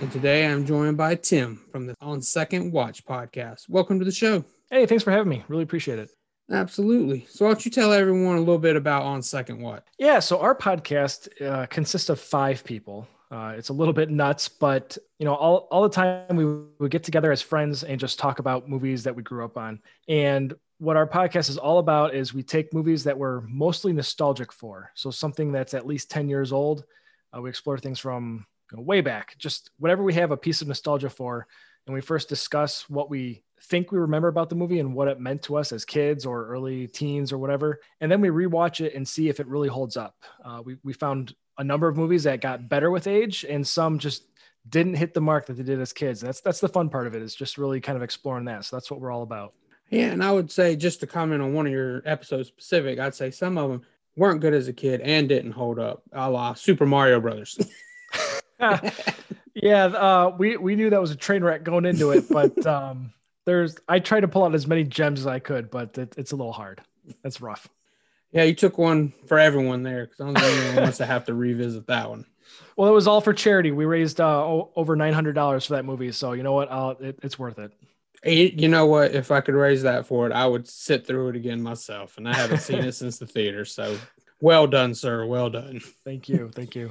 And today I'm joined by Tim from the On Second Watch podcast. Welcome to the show. Hey, thanks for having me. Really appreciate it. Absolutely. So, why don't you tell everyone a little bit about On Second Watch? Yeah, so our podcast uh, consists of five people. Uh, it's a little bit nuts, but you know, all, all the time we would get together as friends and just talk about movies that we grew up on. And what our podcast is all about is we take movies that we're mostly nostalgic for. So something that's at least 10 years old. Uh, we explore things from way back, just whatever we have a piece of nostalgia for. And we first discuss what we think we remember about the movie and what it meant to us as kids or early teens or whatever. And then we rewatch it and see if it really holds up. Uh, we, we found a number of movies that got better with age and some just didn't hit the mark that they did as kids. That's that's the fun part of it is just really kind of exploring that. So that's what we're all about. Yeah, and I would say just to comment on one of your episodes specific, I'd say some of them weren't good as a kid and didn't hold up, a la Super Mario Brothers. yeah, uh, we we knew that was a train wreck going into it, but um, there's I tried to pull out as many gems as I could, but it, it's a little hard. That's rough. Yeah, you took one for everyone there because I don't think anyone wants to have to revisit that one. Well, it was all for charity. We raised uh, o- over nine hundred dollars for that movie, so you know what? I'll, it, it's worth it. Hey, You know what? If I could raise that for it, I would sit through it again myself, and I haven't seen it since the theater. So, well done, sir. Well done. Thank you, thank you.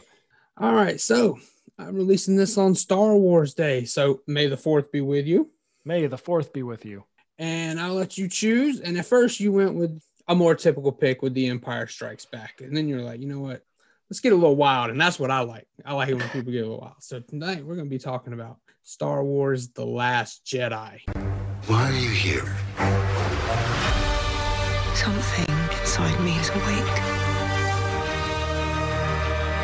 All right, so I'm releasing this on Star Wars Day, so May the Fourth be with you, May the fourth be with you. and I'll let you choose. And at first, you went with a more typical pick with The Empire Strikes Back, and then you're like, you know what? Let's get a little wild, and that's what I like. I like it when people get a little wild. So tonight we're gonna be talking about Star Wars: The Last Jedi. Why are you here? Something inside me is awake.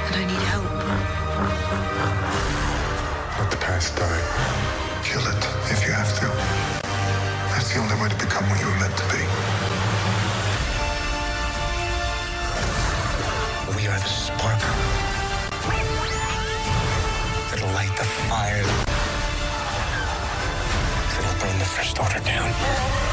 And I need help. Kill it if you have to. That's the only way to become what you were meant to be. We are the spark that'll light the fire that'll burn the First Order down.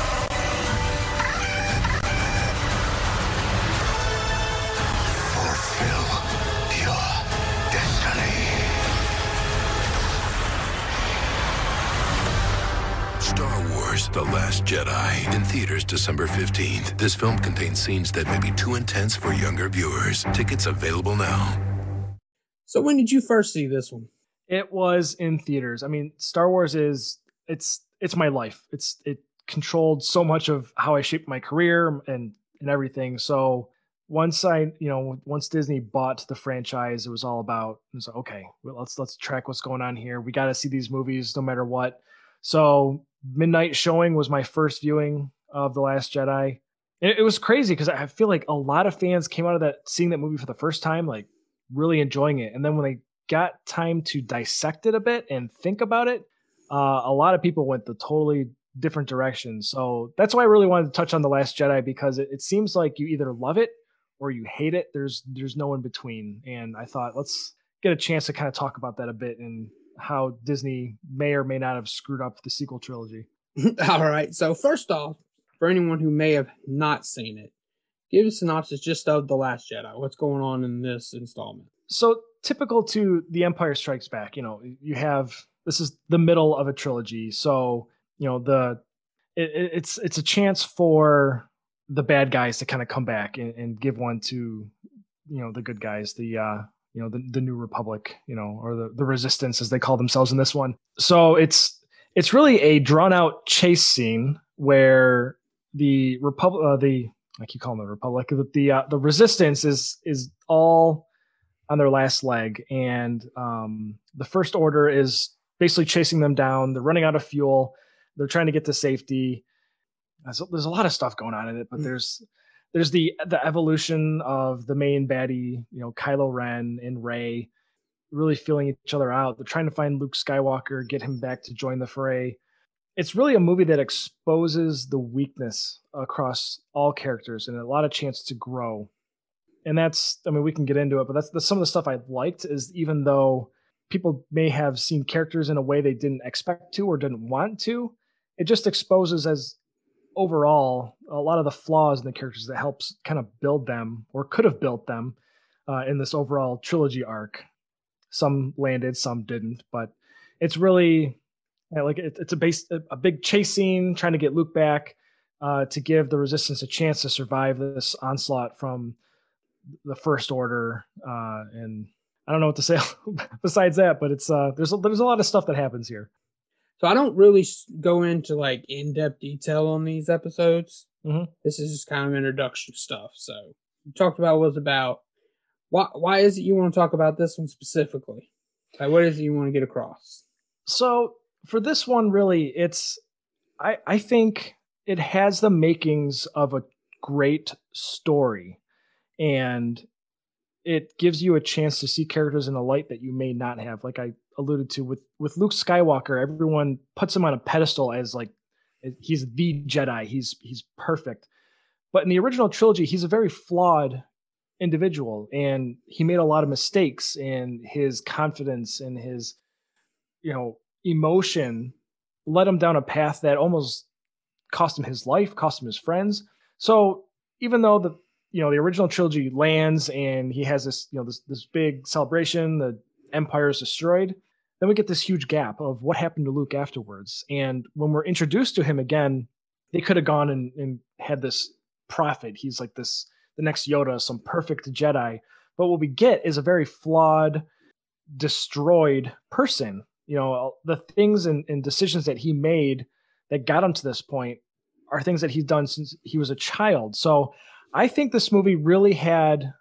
Last Jedi in theaters December 15th. This film contains scenes that may be too intense for younger viewers. Tickets available now. So when did you first see this one? It was in theaters. I mean, Star Wars is it's it's my life. It's it controlled so much of how I shaped my career and and everything. So once I, you know, once Disney bought the franchise, it was all about it was like, okay, well, let's let's track what's going on here. We got to see these movies no matter what. So midnight showing was my first viewing of the Last Jedi. It, it was crazy because I feel like a lot of fans came out of that seeing that movie for the first time, like really enjoying it, and then when they got time to dissect it a bit and think about it, uh, a lot of people went the totally different direction. So that's why I really wanted to touch on the Last Jedi because it, it seems like you either love it or you hate it. There's there's no in between. And I thought let's get a chance to kind of talk about that a bit and how Disney may or may not have screwed up the sequel trilogy. All right. So first off, for anyone who may have not seen it, give a synopsis just of the Last Jedi. What's going on in this installment? So typical to The Empire Strikes Back, you know, you have this is the middle of a trilogy. So, you know, the it, it- it's it's a chance for the bad guys to kind of come back and, and give one to you know the good guys, the uh you know the, the new republic you know or the, the resistance as they call themselves in this one. So it's it's really a drawn out chase scene where the republic uh, the i keep calling the republic the the, uh, the resistance is is all on their last leg. And um the first order is basically chasing them down. They're running out of fuel. They're trying to get to safety. There's, there's a lot of stuff going on in it but there's there's the the evolution of the main baddie, you know, Kylo Ren and Rey, really feeling each other out. They're trying to find Luke Skywalker, get him back to join the fray. It's really a movie that exposes the weakness across all characters and a lot of chance to grow. And that's, I mean, we can get into it, but that's, that's some of the stuff I liked is even though people may have seen characters in a way they didn't expect to or didn't want to, it just exposes as overall a lot of the flaws in the characters that helps kind of build them or could have built them uh, in this overall trilogy arc. Some landed, some didn't, but it's really like it, it's a base a big chase scene trying to get Luke back uh, to give the Resistance a chance to survive this onslaught from the First Order, uh, and I don't know what to say besides that, but it's uh, there's a, there's a lot of stuff that happens here. So I don't really go into like in depth detail on these episodes. Mm-hmm. This is just kind of introduction stuff. So we talked about it's about. Why why is it you want to talk about this one specifically? Like what is it you want to get across? So for this one, really, it's I I think it has the makings of a great story, and it gives you a chance to see characters in a light that you may not have. Like I alluded to with with Luke Skywalker, everyone puts him on a pedestal as like eh, he's the Jedi. He's he's perfect. But in the original trilogy, he's a very flawed individual and he made a lot of mistakes and his confidence and his you know emotion led him down a path that almost cost him his life, cost him his friends. So even though the you know the original trilogy lands and he has this you know this this big celebration, the empire is destroyed, then we get this huge gap of what happened to Luke afterwards. And when we're introduced to him again, they could have gone and, and had this prophet. He's like this the next Yoda, some perfect Jedi. But what we get is a very flawed, destroyed person you know the things and, and decisions that he made that got him to this point are things that he's done since he was a child so i think this movie really had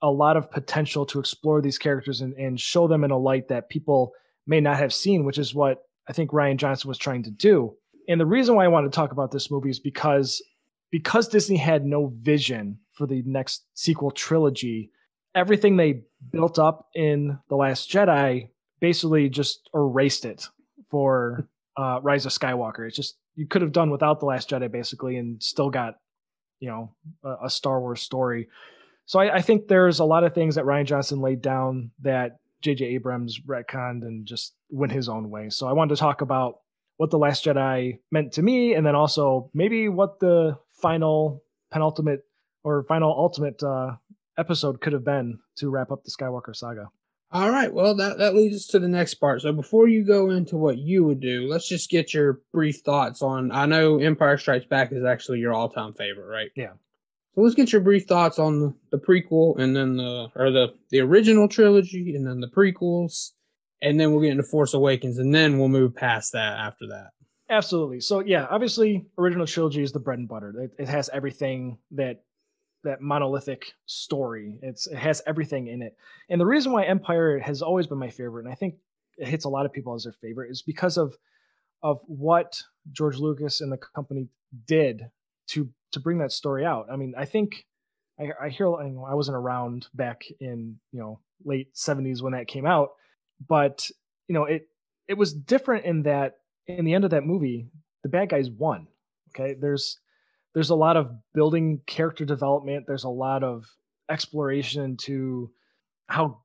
a lot of potential to explore these characters and, and show them in a light that people may not have seen which is what i think Rian Johnson was trying to do and the reason why i want to talk about this movie is because because disney had no vision for the next sequel trilogy everything they built up in the last jedi basically just erased it for uh, Rise of Skywalker. It's just you could have done without the Last Jedi basically, and still got you know a, a Star Wars story. So I, I, think there's a lot of things that Rian Johnson laid down that J.J. Abrams retconned and just went his own way. So I wanted to talk about what the Last Jedi meant to me, and then also maybe what the final penultimate or final ultimate uh, episode could have been to wrap up the Skywalker saga. All right. Well, that, that leads us to the next part. So before you go into what you would do, let's just get your brief thoughts on. I know Empire Strikes Back is actually your all time favorite, right? Yeah. So let's get your brief thoughts on the prequel and then the or the the original trilogy and then the prequels, and then we'll get into Force Awakens and then we'll move past that after that. Absolutely. So yeah, obviously, original trilogy is the bread and butter. It, it has everything that that monolithic story. It's it has everything in it. And the reason why Empire has always been my favorite, and I think it hits a lot of people as their favorite, is because of of what George Lucas and the company did to to bring that story out. I mean, I think I, I hear I, I wasn't around back in you know late '70s when that came out, but you know it it was different in that in the end of that movie, the bad guys won. Okay, there's there's a lot of building character development. There's a lot of exploration to how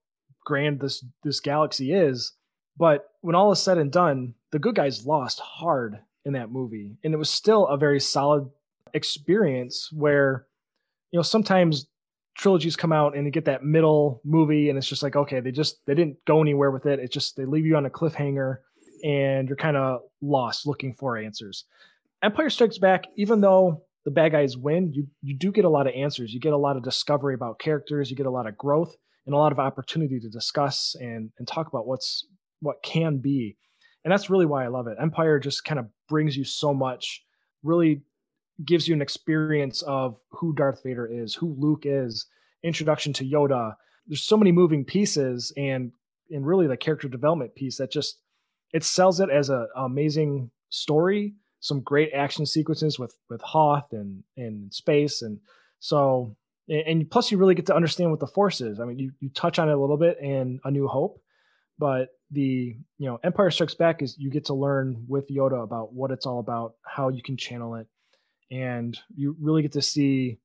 grand this this galaxy is. But when all is said and done, the good guys lost hard in that movie, and it was still a very solid experience. Where you know sometimes trilogies come out and you get that middle movie, and it's just like okay, they just they didn't go anywhere with it. it's just they leave you on a cliffhanger, and you're kind of lost looking for answers. Empire Strikes Back, even though the bad guys win, you you do get a lot of answers. You get a lot of discovery about characters. You get a lot of growth and a lot of opportunity to discuss and and talk about what's what can be. And that's really why I love it. Empire just kind of brings you so much, really gives you an experience of who Darth Vader is, who Luke is, introduction to Yoda. There's so many moving pieces and and really the character development piece that just it sells it as an amazing story some great action sequences with with Hoth and and space, and so and plus you really get to understand what the Force is. I mean, you you touch on it a little bit in A New Hope, but the you know Empire Strikes Back is you get to learn with Yoda about what it's all about, how you can channel it, and you really get to see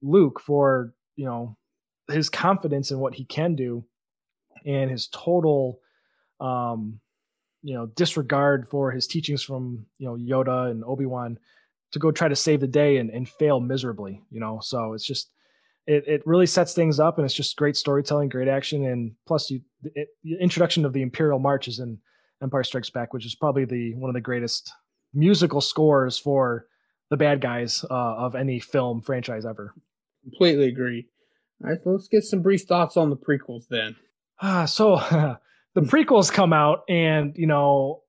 Luke for you know his confidence in what he can do and his total um you know disregard for his teachings from you know Yoda and Obi-Wan to go try to save the day and, and fail miserably you know so it's just it, it really sets things up and it's just great storytelling great action and plus you it, the introduction of the imperial march is in empire strikes back which is probably the one of the greatest musical scores for the bad guys uh, of any film franchise ever Completely agree. All right, so let's get some brief thoughts on the prequels then. Ah, so the prequels come out, and you know,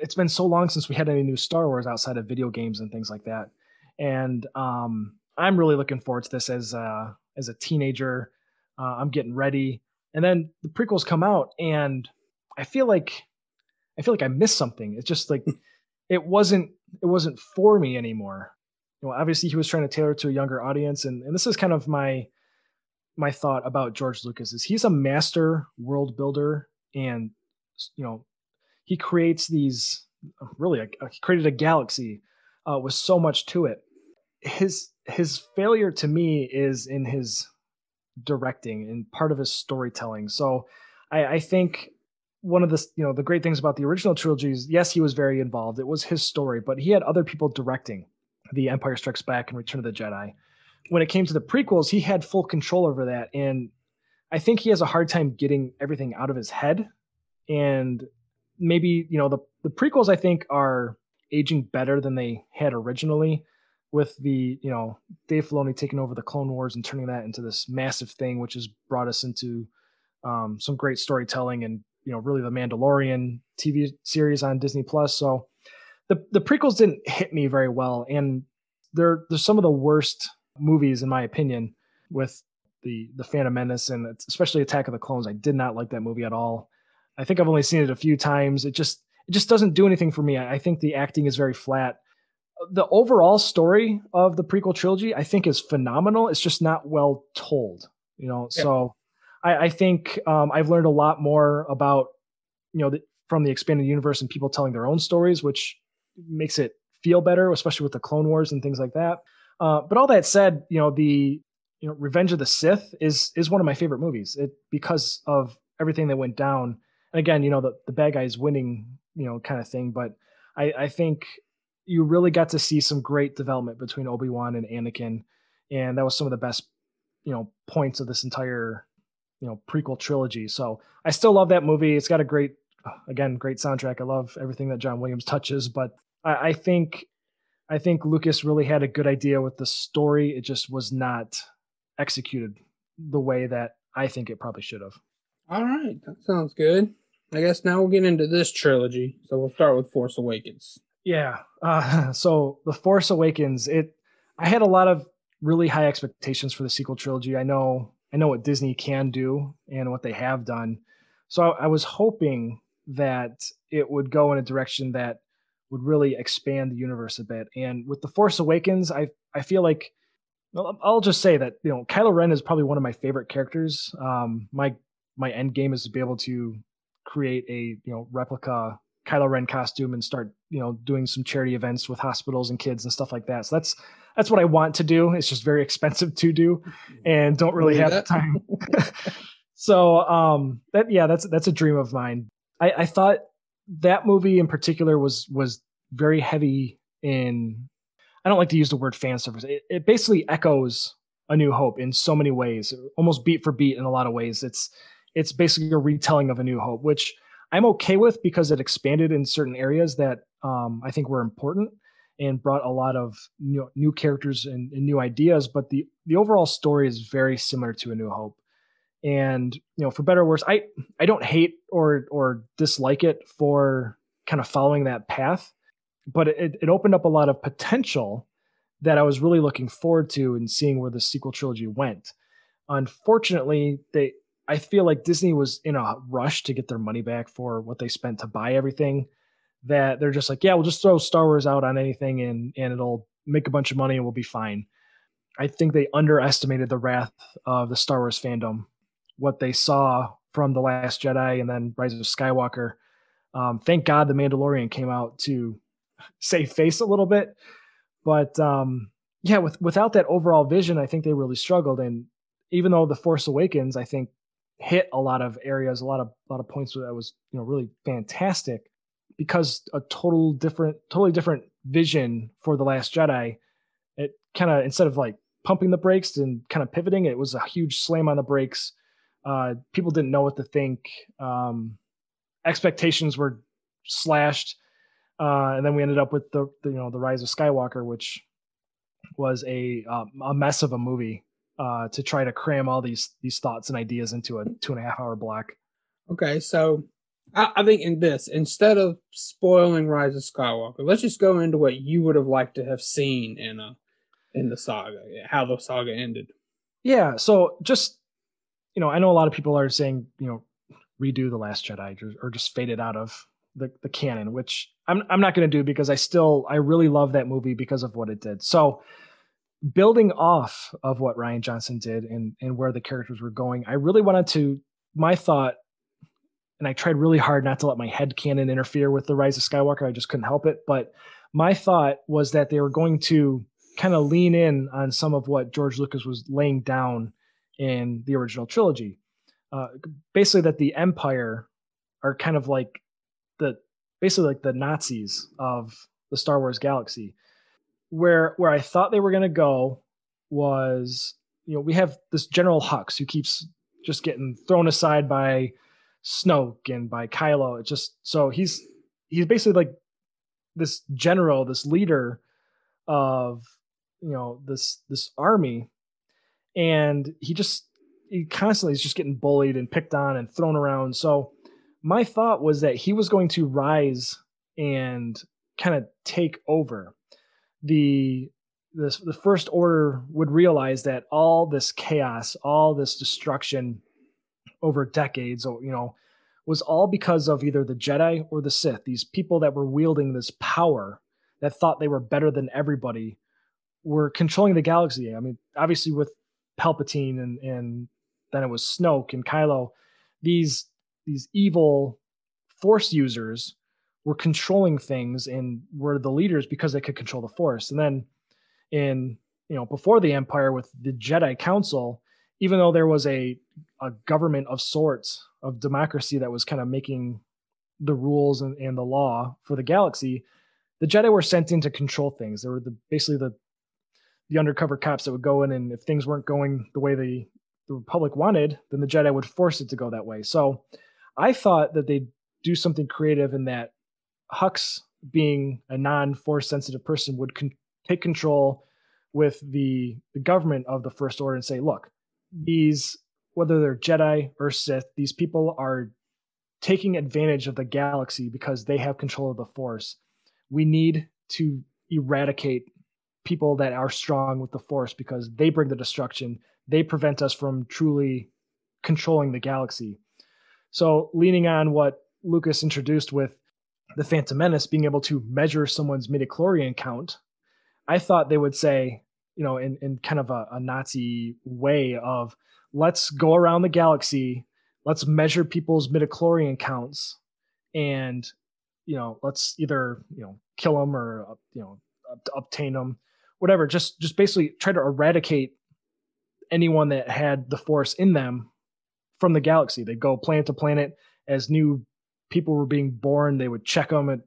it's been so long since we had any new Star Wars outside of video games and things like that. And um, I'm really looking forward to this as a, as a teenager. Uh, I'm getting ready, and then the prequels come out, and I feel like I feel like I missed something. It's just like it wasn't it wasn't for me anymore. You know, obviously he was trying to tailor to a younger audience, and, and this is kind of my my thought about George Lucas is he's a master world builder and you know he creates these really he created a galaxy uh, with so much to it. His his failure to me is in his directing and part of his storytelling. So I, I think one of the you know the great things about the original trilogies yes he was very involved. It was his story but he had other people directing the empire strikes back and return of the jedi. When it came to the prequels, he had full control over that. And I think he has a hard time getting everything out of his head. And maybe, you know, the, the prequels I think are aging better than they had originally with the, you know, Dave Filoni taking over the Clone Wars and turning that into this massive thing, which has brought us into um, some great storytelling and, you know, really the Mandalorian TV series on Disney Plus. So the, the prequels didn't hit me very well. And they're, they're some of the worst movies, in my opinion, with the the Phantom Menace and especially Attack of the Clones. I did not like that movie at all. I think I've only seen it a few times. It just it just doesn't do anything for me. I, I think the acting is very flat. The overall story of the prequel trilogy, I think, is phenomenal. It's just not well told. You know, yeah. so I, I think um, I've learned a lot more about you know the, from the expanded universe and people telling their own stories, which makes it feel better, especially with the Clone Wars and things like that. Uh, but all that said, you know the you know Revenge of the Sith is is one of my favorite movies. It because of everything that went down. And again, you know the the bad guys winning, you know, kind of thing. But I I think you really got to see some great development between Obi Wan and Anakin, and that was some of the best you know points of this entire you know prequel trilogy. So I still love that movie. It's got a great again great soundtrack. I love everything that John Williams touches, but I, I think I think Lucas really had a good idea with the story. It just was not executed the way that I think it probably should have. All right, that sounds good. I guess now we'll get into this trilogy. So we'll start with Force Awakens. Yeah. Uh, so the Force Awakens, it I had a lot of really high expectations for the sequel trilogy. I know I know what Disney can do and what they have done. So I, I was hoping that it would go in a direction that would really expand the universe a bit. And with the Force Awakens, I I feel like I'll just say that you know Kylo Ren is probably one of my favorite characters. Um, my my end game is to be able to create a you know replica Kylo Ren costume and start you know doing some charity events with hospitals and kids and stuff like that. So that's that's what I want to do. It's just very expensive to do, and don't really have the time. so um, that yeah, that's that's a dream of mine. I, I thought that movie in particular was was very heavy in I don't like to use the word fan service. It, it basically echoes A New Hope in so many ways, almost beat for beat in a lot of ways. It's it's basically a retelling of A New Hope, which I'm okay with because it expanded in certain areas that um, I think were important and brought a lot of new, new characters and, and, new ideas. But the the overall story is very similar to A New Hope and you know for better or worse i i don't hate or or dislike it for kind of following that path but it, it opened up a lot of potential that i was really looking forward to and seeing where the sequel trilogy went unfortunately they i feel like disney was in a rush to get their money back for what they spent to buy everything that they're just like yeah we'll just throw star wars out on anything and and it'll make a bunch of money and we'll be fine i think they underestimated the wrath of the star wars fandom what they saw from The Last Jedi and then Rise of Skywalker. Um, thank God the Mandalorian came out to save face a little bit. But um, yeah, with without that overall vision, I think they really struggled. And even though The Force Awakens, I think hit a lot of areas, a lot of a lot of points that was you know really fantastic because a total different, totally different vision for the Last Jedi. It kind of instead of like pumping the brakes and kind of pivoting, it was a huge slam on the brakes. Uh, people didn't know what to think. Um, expectations were slashed, uh, and then we ended up with the, the, you know the Rise of Skywalker, which was a um, a mess of a movie uh, to try to cram all these these thoughts and ideas into a two and a half hour block. Okay, so I, I think in this, instead of spoiling Rise of Skywalker, let's just go into what you would have liked to have seen in a in the saga, how the saga ended. Yeah, so just you know, I know a lot of people are saying you know redo the Last Jedi or, or just fade it out of the the canon, which I'm I'm not going to do because I still I really love that movie because of what it did. So building off of what Rian Johnson did and and where the characters were going, I really wanted to my thought and I tried really hard not to let my head canon interfere with the Rise of Skywalker. I just couldn't help it. But my thought was that they were going to kind of lean in on some of what George Lucas was laying down in the original trilogy. Uh, basically, that the Empire are kind of like basically like the Nazis of the Star Wars galaxy. Where where I thought they were going to go was, you know, we have this General Hux who keeps just getting thrown aside by Snoke and by Kylo. It just so he's he's basically like this general, this leader of you know this this army, and he just he constantly is just getting bullied and picked on and thrown around. So my thought was that he was going to rise and kind of take over. The the the first order would realize that all this chaos, all this destruction over decades, or you know, was all because of either the Jedi or the Sith. These people that were wielding this power that thought they were better than everybody were controlling the galaxy. I mean, obviously with Palpatine and and then it was Snoke and Kylo. These these evil Force users were controlling things and were the leaders because they could control the Force. And then in you know before the Empire with the Jedi Council, even though there was a a government of sorts of democracy that was kind of making the rules and, and the law for the galaxy, the Jedi were sent in to control things. They were the basically the the undercover cops that would go in, and if things weren't going the way the the Republic wanted, then the Jedi would force it to go that way. So, I thought that they'd do something creative in that Hux, being a non-force sensitive person, would con- take control with the the government of the First Order and say, "Look, these whether they're Jedi or Sith, these people are taking advantage of the galaxy because they have control of the Force. We need to eradicate people that are strong with the Force because they bring the destruction. They prevent us from truly controlling the galaxy. So, leaning on what Lucas introduced with the Phantom Menace being able to measure someone's midichlorian count, I thought they would say, you know, in, in kind of a, a Nazi way of let's go around the galaxy, let's measure people's midichlorian counts, and you know, let's either you know kill them or uh, you know obtain them, whatever. Just just basically try to eradicate anyone that had the force in them from the galaxy. They'd go planet to planet as new people were being born. They would check them at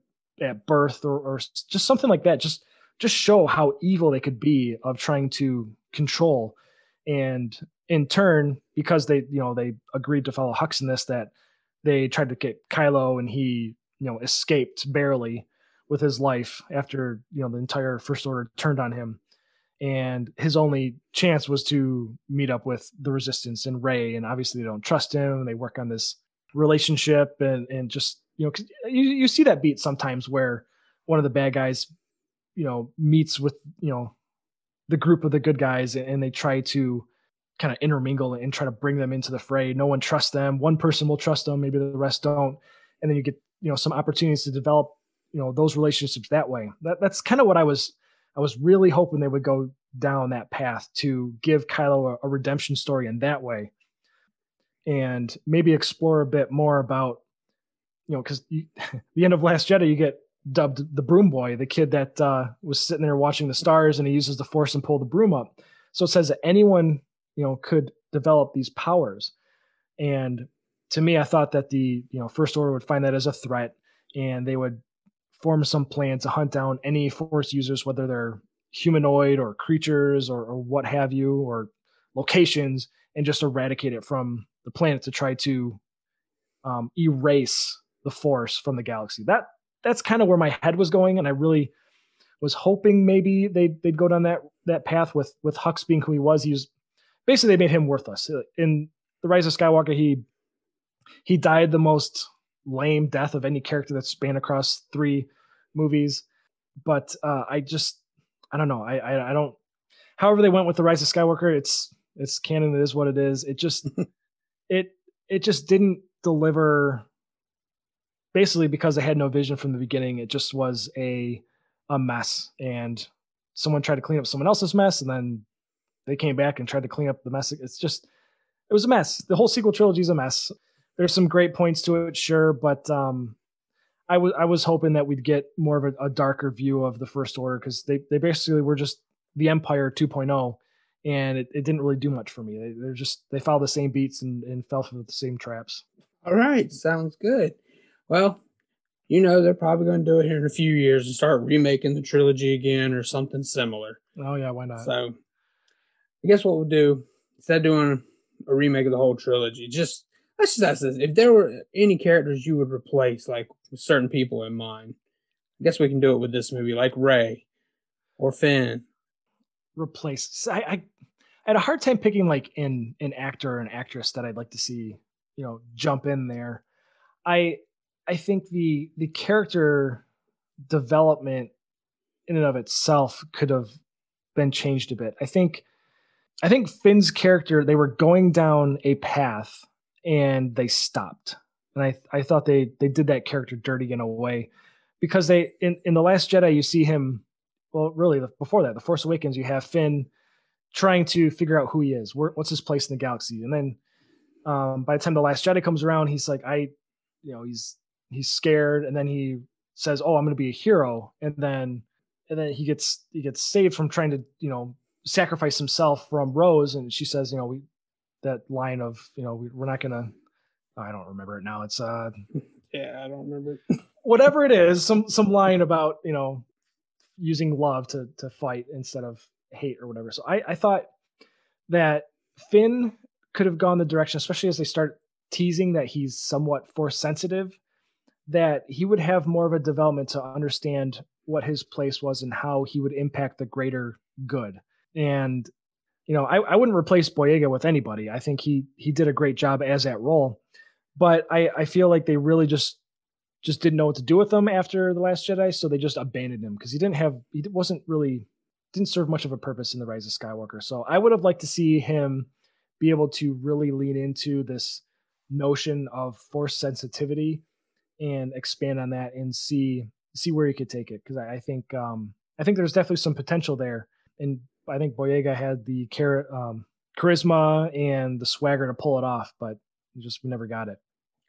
at birth or, or just something like that. Just just show how evil they could be of trying to control and in turn because they you know they agreed to follow hux in this that they tried to get kylo and he you know escaped barely with his life after you know the entire first order turned on him and his only chance was to meet up with the resistance and Rey. and obviously they don't trust him they work on this relationship and and just you know you, you see that beat sometimes where one of the bad guys you know meets with you know the group of the good guys and they try to kind of intermingle and try to bring them into the fray. No one trusts them. One person will trust them, maybe the rest don't. And then you get, you know, some opportunities to develop, you know, those relationships that way. That that's kind of what I was I was really hoping they would go down that path to give Kylo a, a redemption story in that way. and maybe explore a bit more about you know because the end of last jedi you get dubbed the broom boy the kid that uh, was sitting there watching the stars and he uses the force and pull the broom up so it says that anyone you know could develop these powers and to me i thought that the you know first order would find that as a threat and they would form some plan to hunt down any force users whether they're humanoid or creatures or, or what have you or locations and just eradicate it from the planet to try to um, erase the force from the galaxy. That that's kind of where my head was going, and I really was hoping maybe they'd they'd go down that that path with with Hux being who he was. He was basically they made him worthless in the Rise of Skywalker. He he died the most lame death of any character that's spanned across three movies. But uh, I just I don't know. I, I I don't. However, they went with the Rise of Skywalker. It's it's canon. It is what it is. It just it it just didn't deliver. Basically, because they had no vision from the beginning, it just was a a mess, and someone tried to clean up someone else's mess, and then they came back and tried to clean up the mess. It's just it was a mess. The whole sequel trilogy is a mess. There's some great points to it, sure, but um, I was I was hoping that we'd get more of a, a darker view of the First Order because they they basically were just the Empire 2.0, and it, it didn't really do much for me. They, they're just they followed the same beats and, and fell for the same traps. All right, sounds good. Well, you know they're probably going to do it here in a few years and start remaking the trilogy again or something similar. Oh yeah, why not? So, I guess what we'll do instead of doing a remake of the whole trilogy, just let's just ask this: if there were any characters you would replace, like with certain people in mind, I guess we can do it with this movie, like Rey or Finn. Replace. I, I, I had a hard time picking like an an actor or an actress that I'd like to see, you know, jump in there. I I think the the character development in and of itself could have been changed a bit. I think I think Finn's character they were going down a path and they stopped. And I I thought they they did that character dirty in a way because they in in the last Jedi you see him well really before that the Force Awakens you have Finn trying to figure out who he is where, what's his place in the galaxy? And then um, by the time the last Jedi comes around he's like I you know he's he's scared. And then he says oh i'm going to be a hero. And then and then he gets he gets saved from trying to you know sacrifice himself from rose. And she says you know we that line of you know we, we're not to i don't remember it now. It's uh yeah i don't remember. whatever it is some some line about you know using love to to fight instead of hate or whatever. So i i thought that finn could have gone the direction especially as they start teasing that he's somewhat force sensitive that he would have more of a development to understand what his place was and how he would impact the greater good. And you know, I, I wouldn't replace Boyega with anybody. I think he he did a great job as that role, but I I feel like they really just just didn't know what to do with him after the Last Jedi, so they just abandoned him because he didn't have he wasn't really didn't serve much of a purpose in the Rise of Skywalker. So I would have liked to see him be able to really lean into this notion of force sensitivity and expand on that and see see where he could take it because I, I, think um, I think there's definitely some potential there, and I think Boyega had the char- um, charisma and the swagger to pull it off, but just we never got it.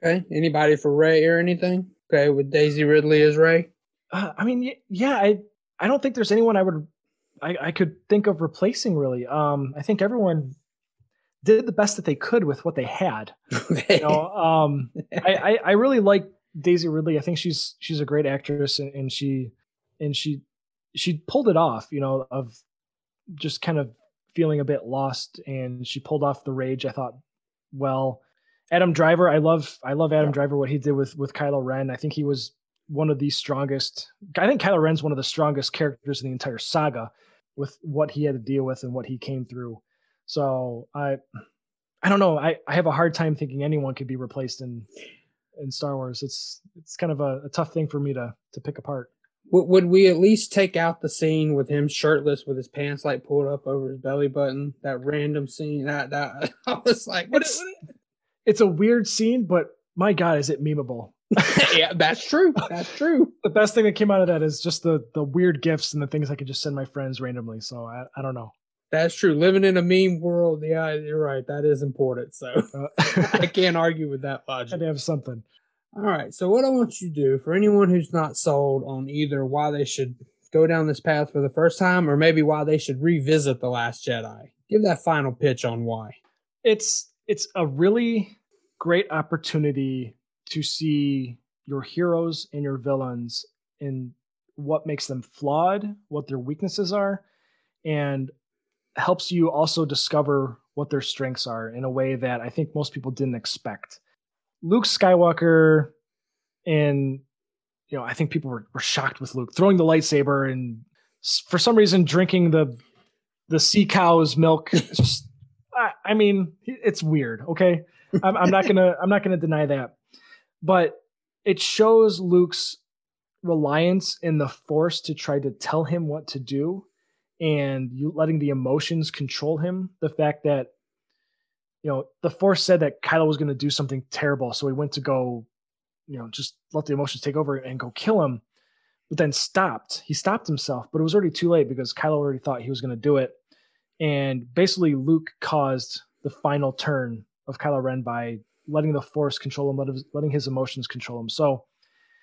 Okay, anybody for Rey or anything? Okay, with Daisy Ridley as Rey. Uh, I mean, yeah, I I don't think there's anyone I would I, I could think of replacing really. Um, I think everyone did the best that they could with what they had. you know, um, I, I, I really like Daisy Ridley. I think she's she's a great actress, and, and she and she she pulled it off. You know, of just kind of feeling a bit lost, and she pulled off the rage. I thought, well, Adam Driver. I love I love Adam yeah. Driver. What he did with with Kylo Ren. I think he was one of the strongest. I think Kylo Ren's one of the strongest characters in the entire saga, with what he had to deal with and what he came through. So I, I don't know. I I have a hard time thinking anyone could be replaced in in Star Wars. It's it's kind of a, a tough thing for me to to pick apart. Would, would we at least take out the scene with him shirtless with his pants like pulled up over his belly button? That random scene. That that I was like, what it's, it's a weird scene, but my God, is it memeable? yeah, that's true. That's true. the best thing that came out of that is just the the weird gifts and the things I could just send my friends randomly. So I, I don't know. That's true. Living in a meme world, yeah, you're right. That is important. So Uh, I can't argue with that logic. to have something. All right. So what I want you to do for anyone who's not sold on either why they should go down this path for the first time or maybe why they should revisit The Last Jedi, give that final pitch on why. It's it's a really great opportunity to see your heroes and your villains and what makes them flawed, what their weaknesses are, and helps you also discover what their strengths are in a way that I think most people didn't expect. Luke Skywalker and you know, I think people were, were shocked with Luke throwing the lightsaber and for some reason drinking the the sea cow's milk. Just, I, I mean, it's weird. Okay, I'm, I'm not gonna I'm not gonna deny that, but it shows Luke's reliance in the Force to try to tell him what to do, and you letting the emotions control him. The fact that you know the Force said that Kylo was going to do something terrible, so he went to go, you know, just let the emotions take over and go kill him, but then stopped. He stopped himself, but it was already too late because Kylo already thought he was going to do it, and basically Luke caused the final turn of Kylo Ren by letting the Force control him, letting his emotions control him. So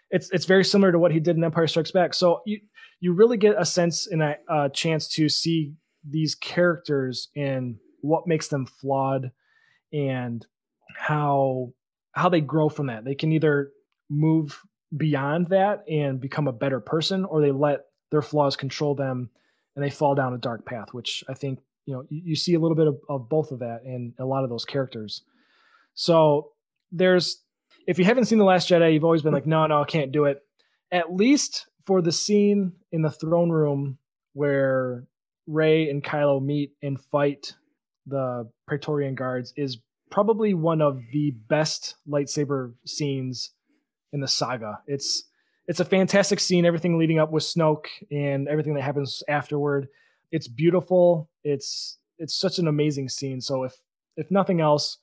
it's it's very similar to what he did in Empire Strikes Back. So you you really get a sense and a, a chance to see these characters and what makes them flawed and how how they grow from that. They can either move beyond that and become a better person, or they let their flaws control them and they fall down a dark path. Which I think you know you, you see a little bit of, of both of that in a lot of those characters. So there's if you haven't seen the Last Jedi, you've always been like, no, no, I can't do it. At least for the scene in the throne room where Rey and Kylo meet and fight the Praetorian guards is probably one of the best lightsaber scenes in the saga. It's it's a fantastic scene. Everything leading up with Snoke and everything that happens afterward. It's beautiful. It's it's such an amazing scene. So if if nothing else,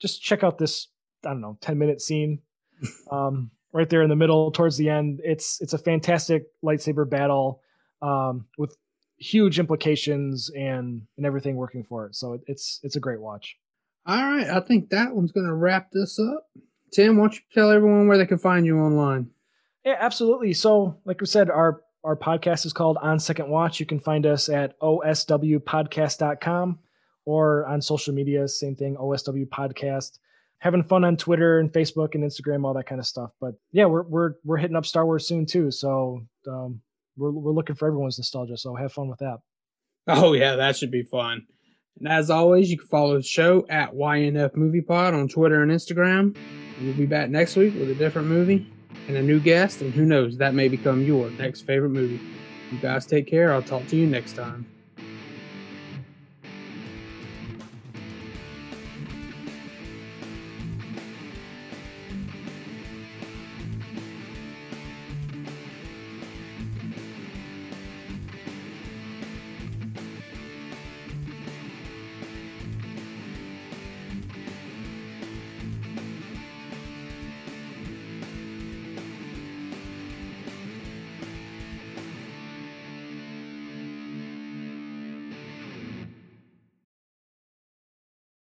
just check out this I don't know 10 minute scene um, right there in the middle towards the end. It's it's a fantastic lightsaber battle um, with huge implications and and everything working for it. So it, it's it's a great watch. All right. I think that one's going to wrap this up. Tim, why don't you tell everyone where they can find you online? Yeah, absolutely. So, like we said, our our podcast is called On Second Watch. You can find us at oswpodcast.com or on social media, same thing, OSW Podcast. Having fun on Twitter and Facebook and Instagram, all that kind of stuff. But yeah, we're we're we're hitting up Star Wars soon too. So um, we're we're looking for everyone's nostalgia. So have fun with that. Oh, yeah, that should be fun. And as always, you can follow the show at YNF Movie Pod on Twitter and Instagram. We'll be back next week with a different movie and a new guest, and who knows, that may become your next favorite movie. You guys take care. I'll talk to you next time.